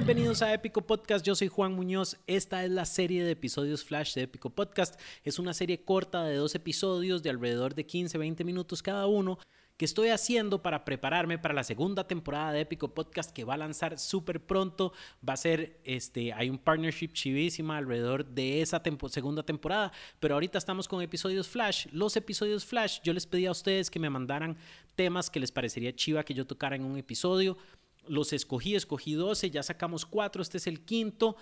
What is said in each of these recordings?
Bienvenidos a Épico Podcast, yo soy Juan Muñoz. Esta es la serie de episodios Flash de Épico Podcast. Es una serie corta de dos episodios de alrededor de 15-20 minutos cada uno que estoy haciendo para prepararme para la segunda temporada de Épico Podcast que va a lanzar súper pronto. Va a ser, este, hay un partnership chivísima alrededor de esa segunda temporada, pero ahorita estamos con episodios Flash. Los episodios Flash, yo les pedí a ustedes que me mandaran temas que les parecería chiva que yo tocara en un episodio. Los escogí, escogí 12, ya sacamos 4, este es el quinto.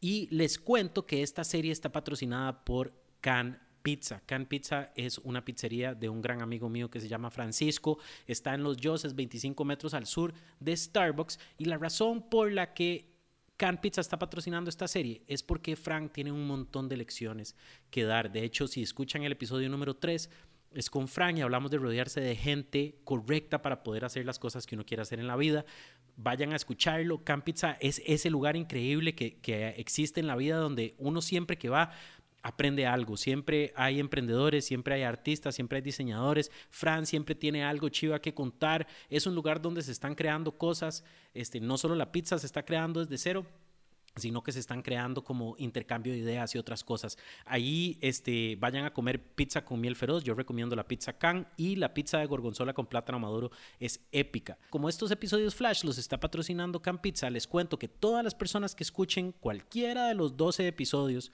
Y les cuento que esta serie está patrocinada por Can Pizza. Can Pizza es una pizzería de un gran amigo mío que se llama Francisco. Está en Los Yoses, 25 metros al sur de Starbucks. Y la razón por la que Can Pizza está patrocinando esta serie es porque Frank tiene un montón de lecciones que dar. De hecho, si escuchan el episodio número 3, es con Frank y hablamos de rodearse de gente correcta para poder hacer las cosas que uno quiere hacer en la vida. Vayan a escucharlo. Can Pizza es ese lugar increíble que, que existe en la vida donde uno siempre que va aprende algo. Siempre hay emprendedores, siempre hay artistas, siempre hay diseñadores. Fran siempre tiene algo chiva que contar. Es un lugar donde se están creando cosas. Este, no solo la pizza se está creando desde cero, sino que se están creando como intercambio de ideas y otras cosas. Ahí este, vayan a comer pizza con miel feroz, yo recomiendo la pizza can y la pizza de gorgonzola con plátano maduro es épica. Como estos episodios flash los está patrocinando Can Pizza, les cuento que todas las personas que escuchen cualquiera de los 12 episodios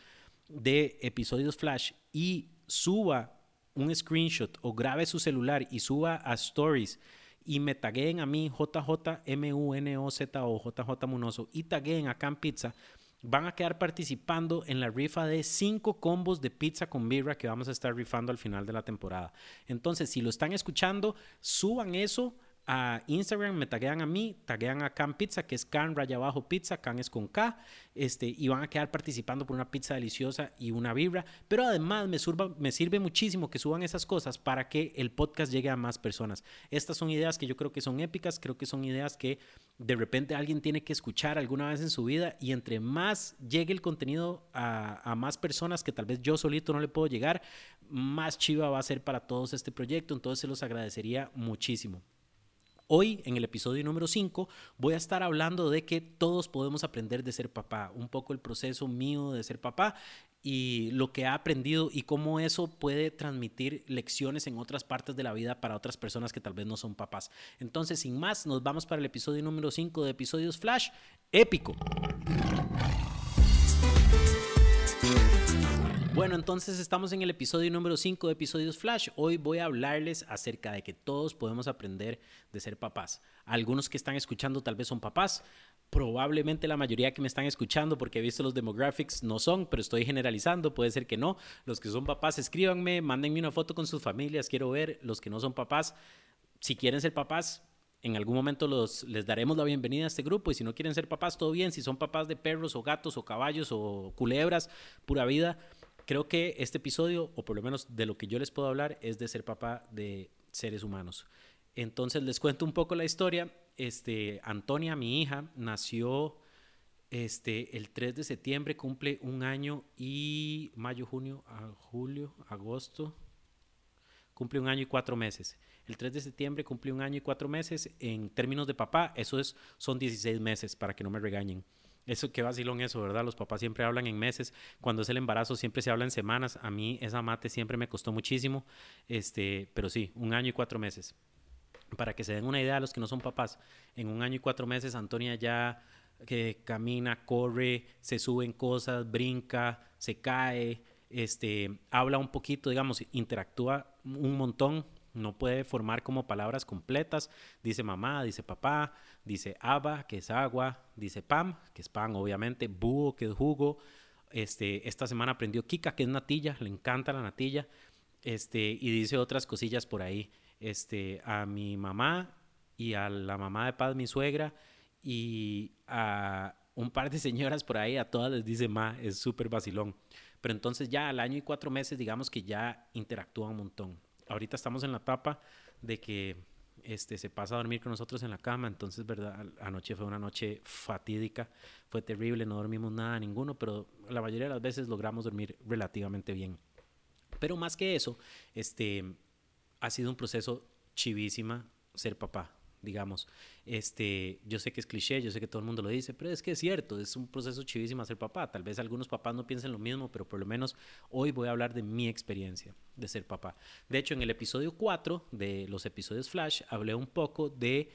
de episodios flash y suba un screenshot o grabe su celular y suba a stories y me taguen a mí JJMUNOZ o JJ Munoso y taguen a Can Pizza, van a quedar participando en la rifa de cinco combos de pizza con birra que vamos a estar rifando al final de la temporada. Entonces, si lo están escuchando, suban eso a Instagram, me taguean a mí, taguean a Can Pizza, que es Can raya pizza, Can es con K, este, y van a quedar participando por una pizza deliciosa y una vibra. Pero además me, me sirve muchísimo que suban esas cosas para que el podcast llegue a más personas. Estas son ideas que yo creo que son épicas, creo que son ideas que de repente alguien tiene que escuchar alguna vez en su vida y entre más llegue el contenido a, a más personas que tal vez yo solito no le puedo llegar, más chiva va a ser para todos este proyecto. Entonces se los agradecería muchísimo. Hoy, en el episodio número 5, voy a estar hablando de que todos podemos aprender de ser papá, un poco el proceso mío de ser papá y lo que he aprendido y cómo eso puede transmitir lecciones en otras partes de la vida para otras personas que tal vez no son papás. Entonces, sin más, nos vamos para el episodio número 5 de episodios Flash, épico. Bueno, entonces estamos en el episodio número 5 de Episodios Flash. Hoy voy a hablarles acerca de que todos podemos aprender de ser papás. Algunos que están escuchando tal vez son papás. Probablemente la mayoría que me están escuchando, porque he visto los demographics, no son, pero estoy generalizando, puede ser que no. Los que son papás, escríbanme, mándenme una foto con sus familias, quiero ver. Los que no son papás, si quieren ser papás, en algún momento los, les daremos la bienvenida a este grupo y si no quieren ser papás, todo bien. Si son papás de perros o gatos o caballos o culebras, pura vida creo que este episodio, o por lo menos de lo que yo les puedo hablar, es de ser papá de seres humanos. Entonces les cuento un poco la historia. Este, Antonia, mi hija, nació este, el 3 de septiembre, cumple un año y mayo, junio, julio, agosto, cumple un año y cuatro meses. El 3 de septiembre cumple un año y cuatro meses. En términos de papá, eso es, son 16 meses, para que no me regañen. Eso, qué vacilón eso, ¿verdad? Los papás siempre hablan en meses. Cuando es el embarazo siempre se habla en semanas. A mí esa mate siempre me costó muchísimo. Este, pero sí, un año y cuatro meses. Para que se den una idea los que no son papás, en un año y cuatro meses Antonia ya que camina, corre, se suben cosas, brinca, se cae, este, habla un poquito, digamos, interactúa un montón, no puede formar como palabras completas. Dice mamá, dice papá, dice aba, que es agua, dice pam, que es pan, obviamente, búho, que es jugo. Este, esta semana aprendió Kika, que es natilla, le encanta la natilla. Este, y dice otras cosillas por ahí. Este, a mi mamá y a la mamá de paz, mi suegra, y a un par de señoras por ahí, a todas les dice ma, es súper vacilón. Pero entonces ya al año y cuatro meses, digamos que ya interactúa un montón ahorita estamos en la etapa de que este, se pasa a dormir con nosotros en la cama, entonces, ¿verdad? Anoche fue una noche fatídica, fue terrible, no dormimos nada, ninguno, pero la mayoría de las veces logramos dormir relativamente bien. Pero más que eso, este, ha sido un proceso chivísima ser papá. Digamos. Este, yo sé que es cliché, yo sé que todo el mundo lo dice, pero es que es cierto, es un proceso chivísimo ser papá. Tal vez algunos papás no piensen lo mismo, pero por lo menos hoy voy a hablar de mi experiencia de ser papá. De hecho, en el episodio 4 de los episodios Flash hablé un poco de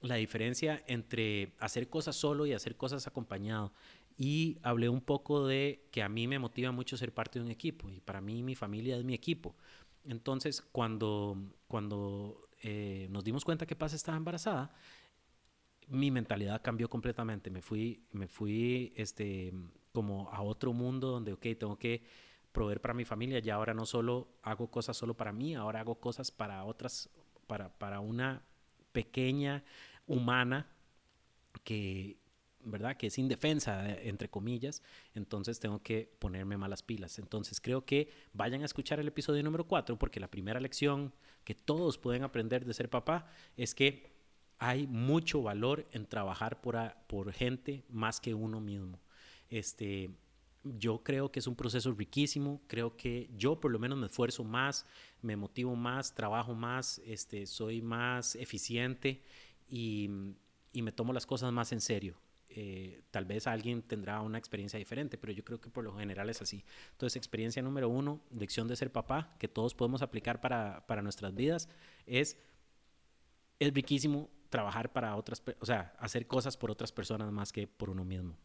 la diferencia entre hacer cosas solo y hacer cosas acompañado. Y hablé un poco de que a mí me motiva mucho ser parte de un equipo y para mí mi familia es mi equipo. Entonces, cuando, cuando eh, nos dimos cuenta que Paz estaba embarazada, mi mentalidad cambió completamente. Me fui, me fui este, como a otro mundo donde, ok, tengo que proveer para mi familia. Ya ahora no solo hago cosas solo para mí, ahora hago cosas para otras, para, para una pequeña humana que, ¿verdad? Que es indefensa, entre comillas, entonces tengo que ponerme malas pilas. Entonces creo que vayan a escuchar el episodio número 4 porque la primera lección que todos pueden aprender de ser papá es que hay mucho valor en trabajar por, por gente más que uno mismo. Este, yo creo que es un proceso riquísimo, creo que yo por lo menos me esfuerzo más, me motivo más, trabajo más, este, soy más eficiente y, y me tomo las cosas más en serio. Eh, tal vez alguien tendrá una experiencia diferente, pero yo creo que por lo general es así. Entonces, experiencia número uno, lección de ser papá, que todos podemos aplicar para, para nuestras vidas, es, es riquísimo trabajar para otras, o sea, hacer cosas por otras personas más que por uno mismo.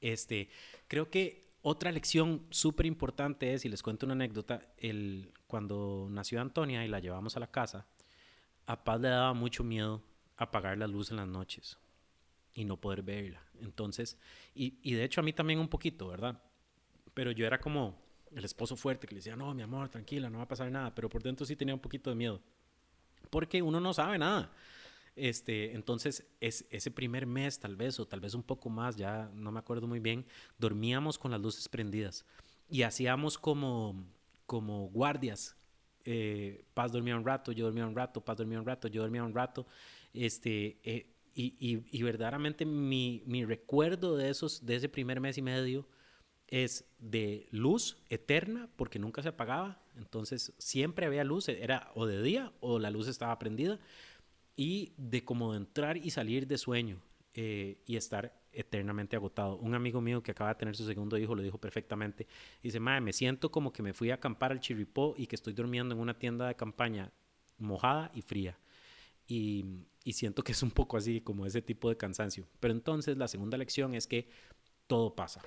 Este, creo que otra lección súper importante es, y les cuento una anécdota, el, cuando nació Antonia y la llevamos a la casa, a Paz le daba mucho miedo apagar la luz en las noches y no poder verla. Entonces, y, y, de hecho a mí también un poquito, ¿verdad? Pero yo era como el esposo fuerte que le decía, no, mi amor, tranquila, no va a pasar nada, pero por dentro sí tenía un poquito de miedo, porque uno no sabe nada. Este, entonces, es, ese primer mes tal vez, o tal vez un poco más, ya no me acuerdo muy bien, dormíamos con las luces prendidas y hacíamos como, como guardias. Eh, Paz dormía un rato, yo dormía un rato, Paz dormía un rato, yo dormía un rato. Este, eh, y, verdaderamente mi, recuerdo de, esos, de ese primer mes y medio es de luz eterna, porque nunca se apagaba. Entonces siempre había luz, era o de día o la luz estaba prendida y de cómo entrar y salir de sueño eh, y estar eternamente agotado. Un amigo mío que acaba de tener su segundo hijo lo dijo perfectamente. Dice, madre, me siento como que me fui a acampar al Chirripó y que estoy durmiendo en una tienda de campaña mojada y fría. Y, y siento que es un poco así, como ese tipo de cansancio. Pero entonces la segunda lección es que todo pasa.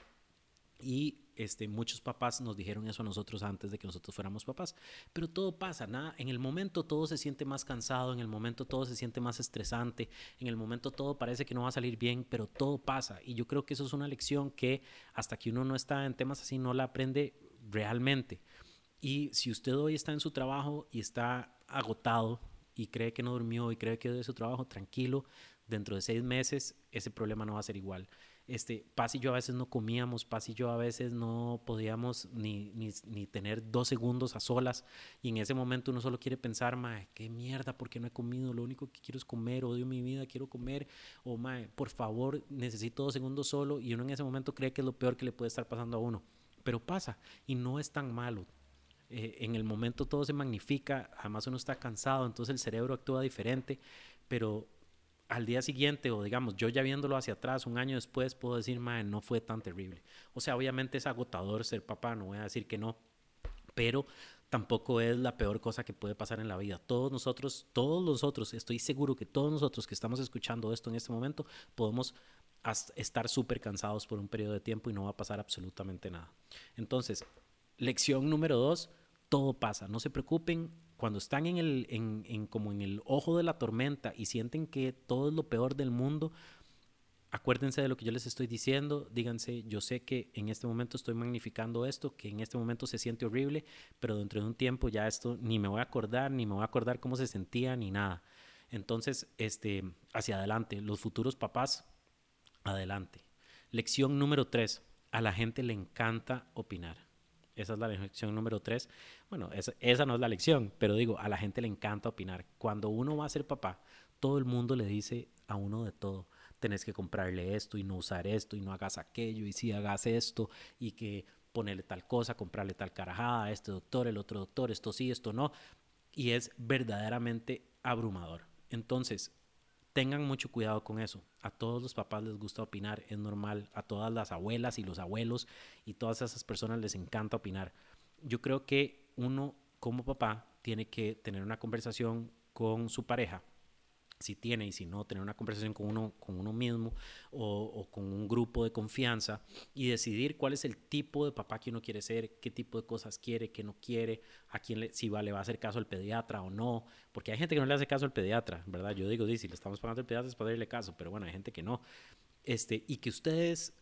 Y este, muchos papás nos dijeron eso a nosotros antes de que nosotros fuéramos papás. Pero todo pasa, nada. En el momento todo se siente más cansado, en el momento todo se siente más estresante, en el momento todo parece que no va a salir bien, pero todo pasa. Y yo creo que eso es una lección que hasta que uno no está en temas así no la aprende realmente. Y si usted hoy está en su trabajo y está agotado y cree que no durmió y cree que de su trabajo, tranquilo, dentro de seis meses ese problema no va a ser igual. Este, Paz y yo a veces no comíamos, Paz y yo a veces no podíamos ni, ni, ni, tener dos segundos a solas. Y en ese momento uno solo quiere pensar, mae, qué mierda, porque no he comido, lo único que quiero es comer, odio mi vida, quiero comer, o mae, por favor, necesito dos segundos solo y uno en ese momento cree que es lo peor que le puede estar pasando a uno, pero pasa y no es tan malo. Eh, en el momento todo se magnifica, además uno está cansado, entonces el cerebro actúa diferente, pero al día siguiente, o digamos, yo ya viéndolo hacia atrás, un año después, puedo decir, madre, no fue tan terrible. O sea, obviamente es agotador ser papá, no voy a decir que no, pero tampoco es la peor cosa que puede pasar en la vida. Todos nosotros, todos nosotros, estoy seguro que todos nosotros que estamos escuchando esto en este momento, podemos estar súper cansados por un periodo de tiempo y no va a pasar absolutamente nada. Entonces, lección número dos, todo pasa, no se preocupen, cuando están en el, en, como en el ojo de la tormenta y sienten que todo es lo peor del mundo, acuérdense de lo que yo les estoy diciendo, díganse, yo sé que en este momento estoy magnificando esto, que en este momento se siente horrible, pero dentro de un tiempo ya esto ni me voy a acordar, ni me voy a acordar cómo se sentía, ni nada. Entonces, este, hacia adelante, los futuros papás, adelante. Lección número tres, a la gente le encanta opinar. Esa es la lección número tres. Bueno, esa, no es la lección, pero digo, a la gente le encanta opinar. Cuando uno va a ser papá, todo el mundo le dice a uno de todo. Tenés que comprarle esto y no usar esto y no hagas aquello y si hagas esto y que ponerle tal cosa, comprarle tal carajada este doctor, el otro doctor, esto sí, esto no. Y es verdaderamente abrumador. Entonces, tengan mucho cuidado con eso. A todos los papás les gusta opinar, es normal. A todas las abuelas y los abuelos y todas esas personas les encanta opinar. Yo creo que uno como papá tiene que tener una conversación con su pareja si tiene y si no, tener una conversación con uno, con uno mismo o, con un grupo de confianza y decidir cuál es el tipo de papá que uno quiere ser, qué tipo de cosas quiere, qué no quiere, a quién le, si va, le va a hacer caso al pediatra o no, porque hay gente que no le hace caso al pediatra, ¿verdad? Yo digo, si le estamos pagando al pediatra es para darle caso, pero bueno, hay gente que no. Este, y que ustedes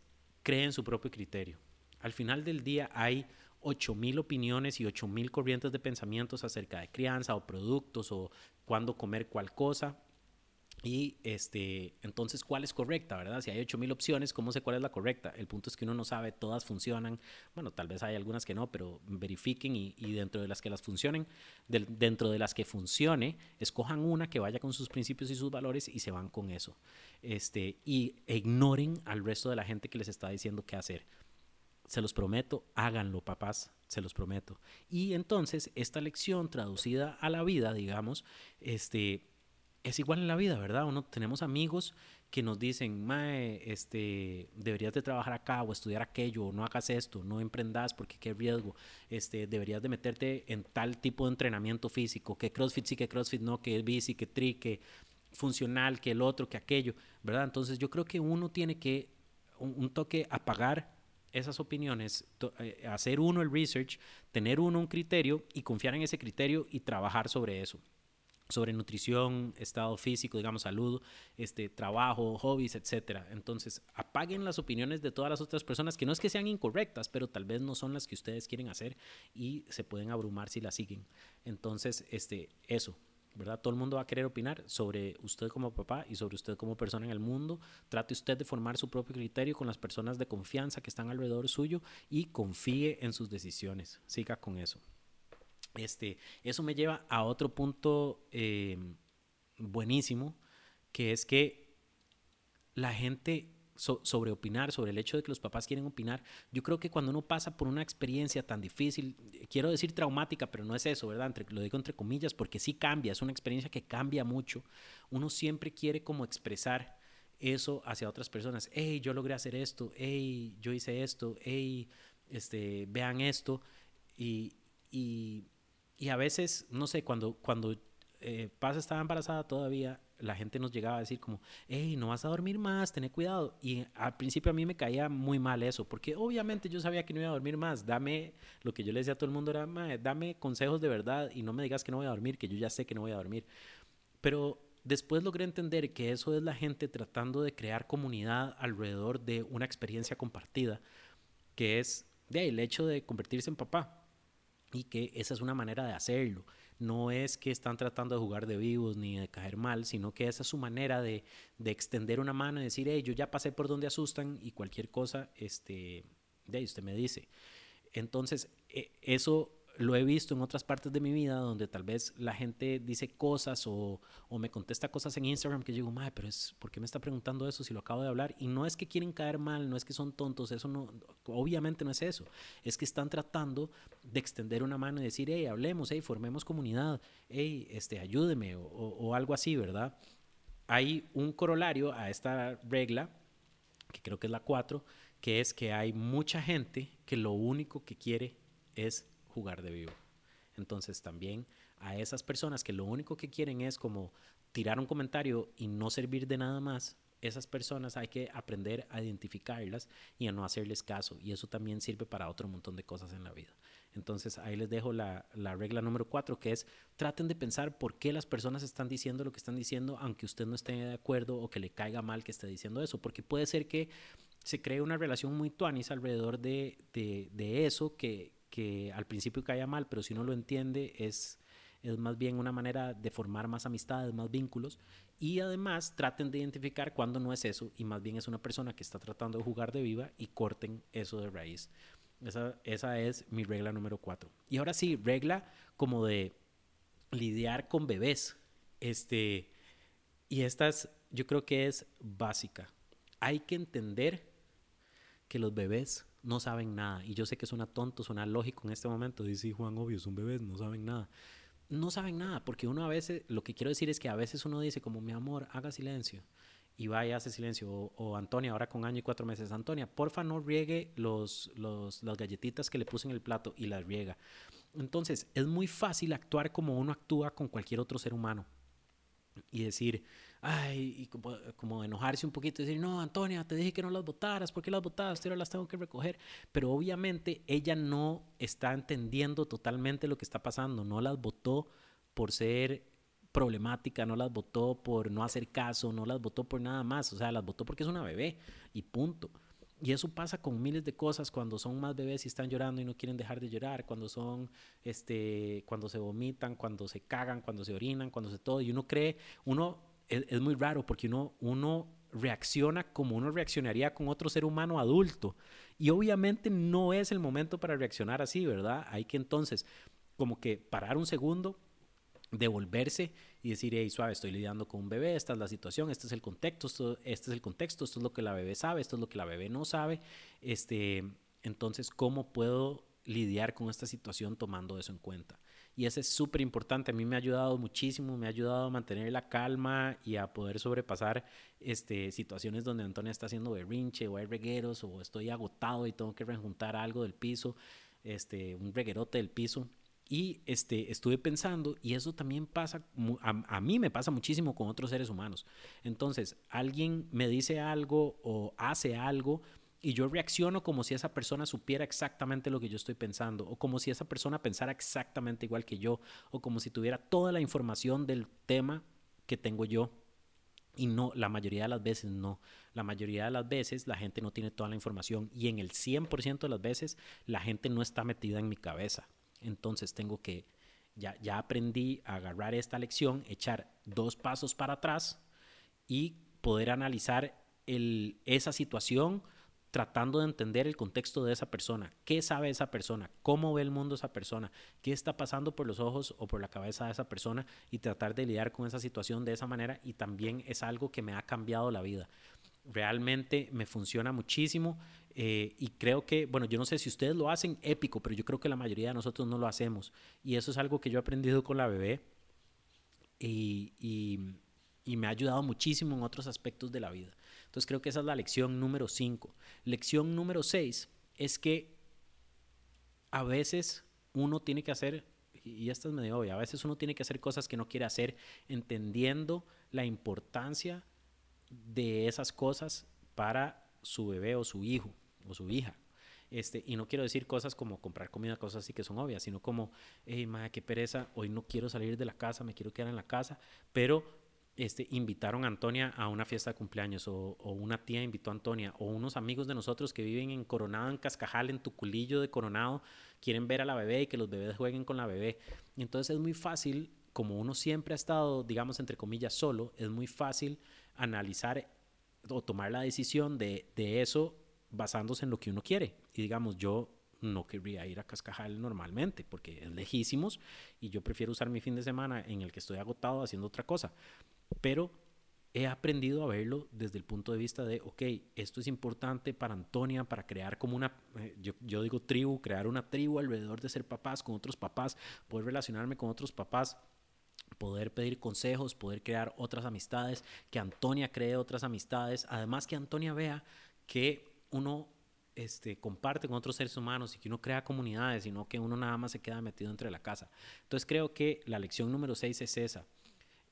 creen su propio criterio. Al final del día hay 8.000 opiniones y 8.000 corrientes de pensamientos acerca de crianza o productos o cuándo comer cuál cosa y este, entonces, ¿cuál es correcta, verdad? Si hay 8000 opciones, ¿cómo sé cuál es la correcta? El punto es que uno no sabe, todas funcionan. Bueno, tal vez hay algunas que no, pero verifiquen y, dentro de las que las funcionen, dentro de las que funcione, escojan una que vaya con sus principios y sus valores y se van con eso. Este, y ignoren al resto de la gente que les está diciendo qué hacer. Se los prometo, háganlo, papás, se los prometo. Y entonces, esta lección traducida a la vida, digamos, este es igual en la vida, ¿verdad? Uno tenemos amigos que nos dicen, Mae, este, deberías de trabajar acá o estudiar aquello, o no hagas esto, no emprendas porque qué riesgo, este, deberías de meterte en tal tipo de entrenamiento físico, que CrossFit sí, que CrossFit no, que bici, que tri, que funcional, que el otro, que aquello, ¿verdad? Entonces yo creo que uno tiene que, un, toque, apagar esas opiniones, eh, hacer uno el research, tener uno un criterio y confiar en ese criterio y trabajar sobre eso sobre nutrición, estado físico, digamos, salud, este, trabajo, hobbies, etcétera. Entonces, apaguen las opiniones de todas las otras personas que no es que sean incorrectas, pero tal vez no son las que ustedes quieren hacer y se pueden abrumar si las siguen. Entonces, este, eso, ¿verdad? Todo el mundo va a querer opinar sobre usted como papá y sobre usted como persona en el mundo. Trate usted de formar su propio criterio con las personas de confianza que están alrededor suyo y confíe en sus decisiones. Siga con eso. Este, eso me lleva a otro punto eh, buenísimo, que es que la gente sobre opinar, sobre el hecho de que los papás quieren opinar, yo creo que cuando uno pasa por una experiencia tan difícil, quiero decir traumática, pero no es eso, ¿verdad? lo digo entre comillas porque sí cambia, es una experiencia que cambia mucho. Uno siempre quiere como expresar eso hacia otras personas. Hey, yo logré hacer esto. Hey, yo hice esto. Hey, este, vean esto. y y a veces, no sé, cuando, cuando eh, Paz estaba embarazada todavía, la gente nos llegaba a decir como, hey, no vas a dormir más, ten cuidado. Y al principio a mí me caía muy mal eso, porque obviamente yo sabía que no iba a dormir más. Dame, lo que yo le decía a todo el mundo era, dame consejos de verdad y no me digas que no voy a dormir, que yo ya sé que no voy a dormir. Pero después logré entender que eso es la gente tratando de crear comunidad alrededor de una experiencia compartida, que es de el hecho de convertirse en papá y que esa es una manera de hacerlo. No es que están tratando de jugar de vivos ni de caer mal, sino que esa es su manera de, de extender una mano y decir, hey, yo ya pasé por donde asustan y cualquier cosa, este, de ahí usted me dice. Entonces, e, eso lo he visto en otras partes de mi vida donde tal vez la gente dice cosas o, o me contesta cosas en Instagram que yo digo, madre, pero es, ¿por qué me está preguntando eso si lo acabo de hablar? Y no es que quieren caer mal, no es que son tontos, eso no, obviamente no es eso. Es que están tratando de extender una mano y decir, hey, hablemos, hey, formemos comunidad, hey, este, ayúdeme o, o algo así, ¿verdad? Hay un corolario a esta regla, que creo que es la 4, que es que hay mucha gente que lo único que quiere es jugar de vivo. Entonces también a esas personas que lo único que quieren es como tirar un comentario y no servir de nada más, esas personas hay que aprender a identificarlas y a no hacerles caso. Y eso también sirve para otro montón de cosas en la vida. Entonces ahí les dejo la, la, regla número cuatro, que es traten de pensar por qué las personas están diciendo lo que están diciendo, aunque usted no esté de acuerdo o que le caiga mal que esté diciendo eso. Porque puede ser que se cree una relación muy tuanis alrededor de, de, de eso que, que al principio caía mal, pero si uno lo entiende es, es más bien una manera de formar más amistades, más vínculos y además traten de identificar cuándo no es eso y más bien es una persona que está tratando de jugar de viva y corten eso de raíz. Esa, esa es mi regla número cuatro. Y ahora sí, regla como de lidiar con bebés. Este, y esta es, yo creo que es básica. Hay que entender que los bebés no saben nada. Y yo sé que suena tonto, suena lógico en este momento. Dice Juan, obvio, son bebés, no saben nada. no saben nada, porque uno a veces, lo que quiero decir es que a veces uno dice como, mi amor, haga silencio. Y va y hace silencio. O, Antonia, ahora con año y cuatro meses, Antonia, porfa no riegue los, los, las galletitas que le puse en el plato y las riega. Entonces, es muy fácil actuar como uno actúa con cualquier otro ser humano. Y decir, ay, y como, enojarse un poquito y decir, no, Antonia, te dije que no las botaras, ¿por qué las botaste? Ahora las tengo que recoger. Pero obviamente ella no está entendiendo totalmente lo que está pasando, no las botó por ser problemática, no las votó por no hacer caso, no las votó por nada más, o sea, las votó porque es una bebé y punto. Y eso pasa con miles de cosas cuando son más bebés y están llorando y no quieren dejar de llorar, cuando son, este, cuando se vomitan, cuando se cagan, cuando se orinan, cuando se todo. Y uno cree, uno es, muy raro porque uno, uno reacciona como uno reaccionaría con otro ser humano adulto. Y obviamente no es el momento para reaccionar así, ¿verdad? Hay que entonces como que parar un segundo, devolverse y decir, hey, suave, estoy lidiando con un bebé, esta es la situación, este es el contexto, esto, este es el contexto, esto es lo que la bebé sabe, esto es lo que la bebé no sabe. Este, entonces, ¿cómo puedo lidiar con esta situación tomando eso en cuenta? Y eso es súper importante, a mí me ha ayudado muchísimo, me ha ayudado a mantener la calma y a poder sobrepasar este, situaciones donde Antonia está haciendo berrinche o hay regueros o estoy agotado y tengo que rejuntar algo del piso, este, un reguerote del piso y este, estuve pensando, y eso también pasa, a, mí me pasa muchísimo con otros seres humanos. Entonces, alguien me dice algo o hace algo y yo reacciono como si esa persona supiera exactamente lo que yo estoy pensando, o como si esa persona pensara exactamente igual que yo, o como si tuviera toda la información del tema que tengo yo. Y no, la mayoría de las veces no. La mayoría de las veces la gente no tiene toda la información y en el 100% de las veces la gente no está metida en mi cabeza. Entonces tengo que, ya, ya aprendí a agarrar esta lección, echar dos pasos para atrás y poder analizar el, esa situación tratando de entender el contexto de esa persona, qué sabe esa persona, cómo ve el mundo esa persona, qué está pasando por los ojos o por la cabeza de esa persona y tratar de lidiar con esa situación de esa manera y también es algo que me ha cambiado la vida. Realmente me funciona muchísimo eh, y creo que, bueno, yo no sé si ustedes lo hacen épico, pero yo creo que la mayoría de nosotros no lo hacemos. Y eso es algo que yo he aprendido con la bebé y, y, me ha ayudado muchísimo en otros aspectos de la vida. Entonces creo que esa es la lección número 5. Lección número 6 es que a veces uno tiene que hacer, y esta es medio obvia, a veces uno tiene que hacer cosas que no quiere hacer entendiendo la importancia de esas cosas para su bebé o su hijo o su hija. Este, y no quiero decir cosas como comprar comida, cosas así que son obvias, sino como, hey, madre, qué pereza, hoy no quiero salir de la casa, me quiero quedar en la casa, pero este, invitaron a Antonia a una fiesta de cumpleaños, o, una tía invitó a Antonia, o unos amigos de nosotros que viven en Coronado, en Cascajal, en Tuculillo de Coronado, quieren ver a la bebé y que los bebés jueguen con la bebé. Entonces es muy fácil, como uno siempre ha estado, digamos, entre comillas, solo, es muy fácil analizar o tomar la decisión de, de eso basándose en lo que uno quiere. Y digamos, yo no querría ir a Cascajal normalmente porque es lejísimos y yo prefiero usar mi fin de semana en el que estoy agotado haciendo otra cosa. Pero he aprendido a verlo desde el punto de vista de, ok, esto es importante para Antonia, para crear como una, eh, yo, yo, digo tribu, crear una tribu alrededor de ser papás con otros papás, poder relacionarme con otros papás poder pedir consejos, poder crear otras amistades, que Antonia cree otras amistades, además que Antonia vea que uno este, comparte con otros seres humanos y que uno crea comunidades, sino que uno nada más se queda metido entre la casa. Entonces creo que la lección número 6 es esa.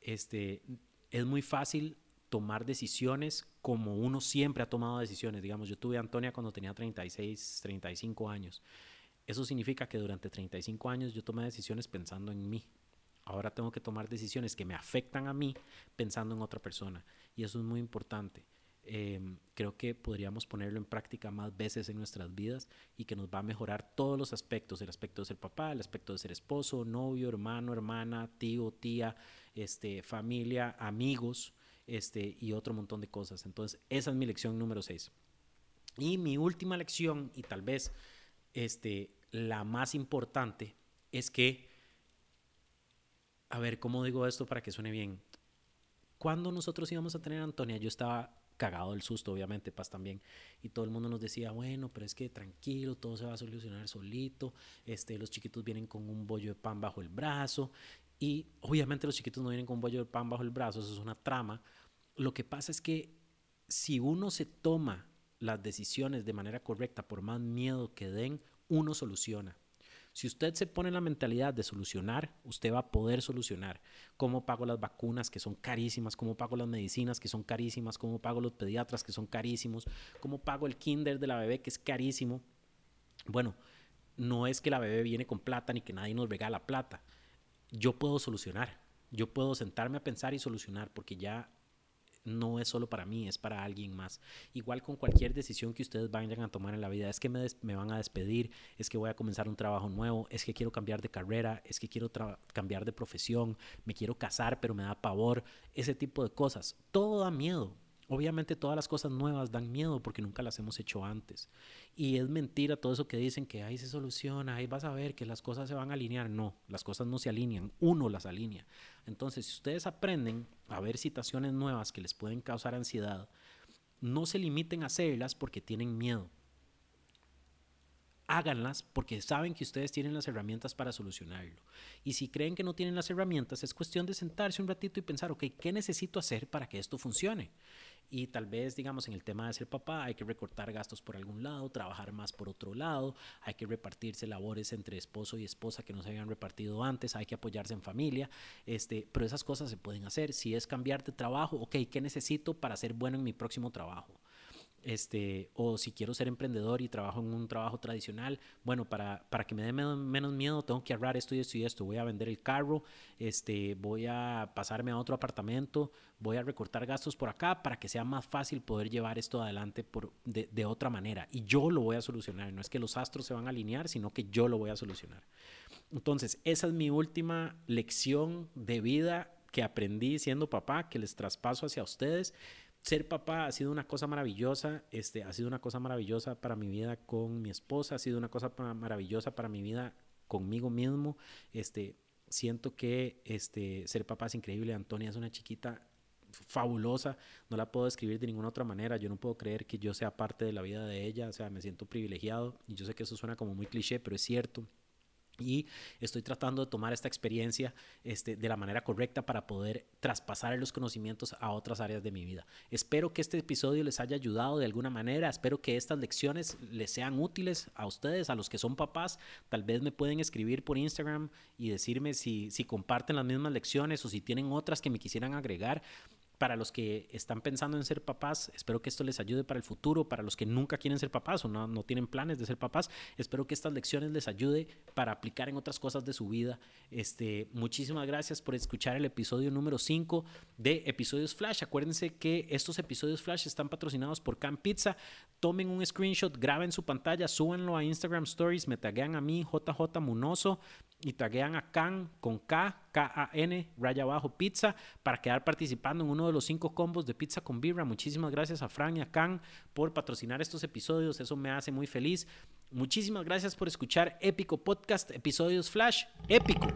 Este, es muy fácil tomar decisiones como uno siempre ha tomado decisiones. Digamos, yo tuve a Antonia cuando tenía 36, 35 años. Eso significa que durante 35 años yo tomé decisiones pensando en mí, Ahora tengo que tomar decisiones que me afectan a mí pensando en otra persona. Y eso es muy importante. Em, creo que podríamos ponerlo en práctica más veces en nuestras vidas y que nos va a mejorar todos los aspectos, el aspecto de ser papá, el aspecto de ser esposo, novio, hermano, hermana, tío, tía, este, familia, amigos este, y otro montón de cosas. Entonces, esa es mi lección número 6. Y mi última lección, y tal vez este, la más importante, es que a ver, ¿cómo digo esto para que suene bien? Cuando nosotros íbamos a tener Antonia, yo estaba cagado del susto, obviamente, Paz también. Y todo el mundo nos decía, bueno, pero es que tranquilo, todo se va a solucionar solito. Este, los chiquitos vienen con un bollo de pan bajo el brazo. Y obviamente los chiquitos no vienen con un bollo de pan bajo el brazo, eso es una trama. Lo que pasa es que si uno se toma las decisiones de manera correcta, por más miedo que den, uno soluciona. Si usted se pone en la mentalidad de solucionar, usted va a poder solucionar. ¿Cómo pago las vacunas que son carísimas? ¿Cómo pago las medicinas que son carísimas? ¿Cómo pago los pediatras que son carísimos? ¿Cómo pago el kinder de la bebé que es carísimo? Bueno, no es que la bebé viene con plata ni que nadie nos regala plata. Yo puedo solucionar. Yo puedo sentarme a pensar y solucionar porque ya no es solo para mí, es para alguien más. Igual con cualquier decisión que ustedes vayan a tomar en la vida, es que me, van a despedir, es que voy a comenzar un trabajo nuevo, es que quiero cambiar de carrera, es que quiero cambiar de profesión, me quiero casar pero me da pavor, ese tipo de cosas. Todo da miedo, Obviamente todas las cosas nuevas dan miedo porque nunca las hemos hecho antes. Y es mentira todo eso que dicen que ahí se soluciona, ahí vas a ver que las cosas se van a alinear. No, las cosas no se alinean, uno las alinea. Entonces, si ustedes aprenden a ver situaciones nuevas que les pueden causar ansiedad, no se limiten a hacerlas porque tienen miedo háganlas porque saben que ustedes tienen las herramientas para solucionarlo. Y si creen que no tienen las herramientas, es cuestión de sentarse un ratito y pensar, ok, ¿qué necesito hacer para que esto funcione? Y tal vez, digamos, en el tema de ser papá, hay que recortar gastos por algún lado, trabajar más por otro lado, hay que repartirse labores entre esposo y esposa que no se habían repartido antes, hay que apoyarse en familia, este, pero esas cosas se pueden hacer. Si es cambiar de trabajo, ok, ¿qué necesito para ser bueno en mi próximo trabajo? Este, o si quiero ser emprendedor y trabajo en un trabajo tradicional, bueno, para, para que me dé menos, miedo tengo que ahorrar esto y esto y esto, voy a vender el carro, este, voy a pasarme a otro apartamento, voy a recortar gastos por acá para que sea más fácil poder llevar esto adelante por, de, de otra manera. Y yo lo voy a solucionar, no es que los astros se van a alinear, sino que yo lo voy a solucionar. Entonces, esa es mi última lección de vida que aprendí siendo papá, que les traspaso hacia ustedes ser papá ha sido una cosa maravillosa, este, ha sido una cosa maravillosa para mi vida con mi esposa, ha sido una cosa maravillosa para mi vida conmigo mismo. Este, siento que este, ser papá es increíble. Antonia es una chiquita fabulosa, no la puedo describir de ninguna otra manera. Yo no puedo creer que yo sea parte de la vida de ella, o sea, me siento privilegiado y yo sé que eso suena como muy cliché, pero es cierto y estoy tratando de tomar esta experiencia este, de la manera correcta para poder traspasar los conocimientos a otras áreas de mi vida. Espero que este episodio les haya ayudado de alguna manera, espero que estas lecciones les sean útiles a ustedes, a los que son papás, tal vez me pueden escribir por Instagram y decirme si, si comparten las mismas lecciones o si tienen otras que me quisieran agregar para los que están pensando en ser papás, espero que esto les ayude para el futuro, para los que nunca quieren ser papás o no, tienen planes de ser papás, espero que estas lecciones les ayude para aplicar en otras cosas de su vida. Este, muchísimas gracias por escuchar el episodio número 5 de Episodios Flash. Acuérdense que estos episodios Flash están patrocinados por Can Pizza. Tomen un screenshot, graben su pantalla, súbanlo a Instagram Stories, me taguean a mí, JJ Munoso, y taguean a Can con K, K-A-N, raya abajo, pizza, para quedar participando en uno de los cinco combos de pizza con birra. Muchísimas gracias a Fran y a Can por patrocinar estos episodios, eso me hace muy feliz. Muchísimas gracias por escuchar Épico Podcast, episodios Flash, épico.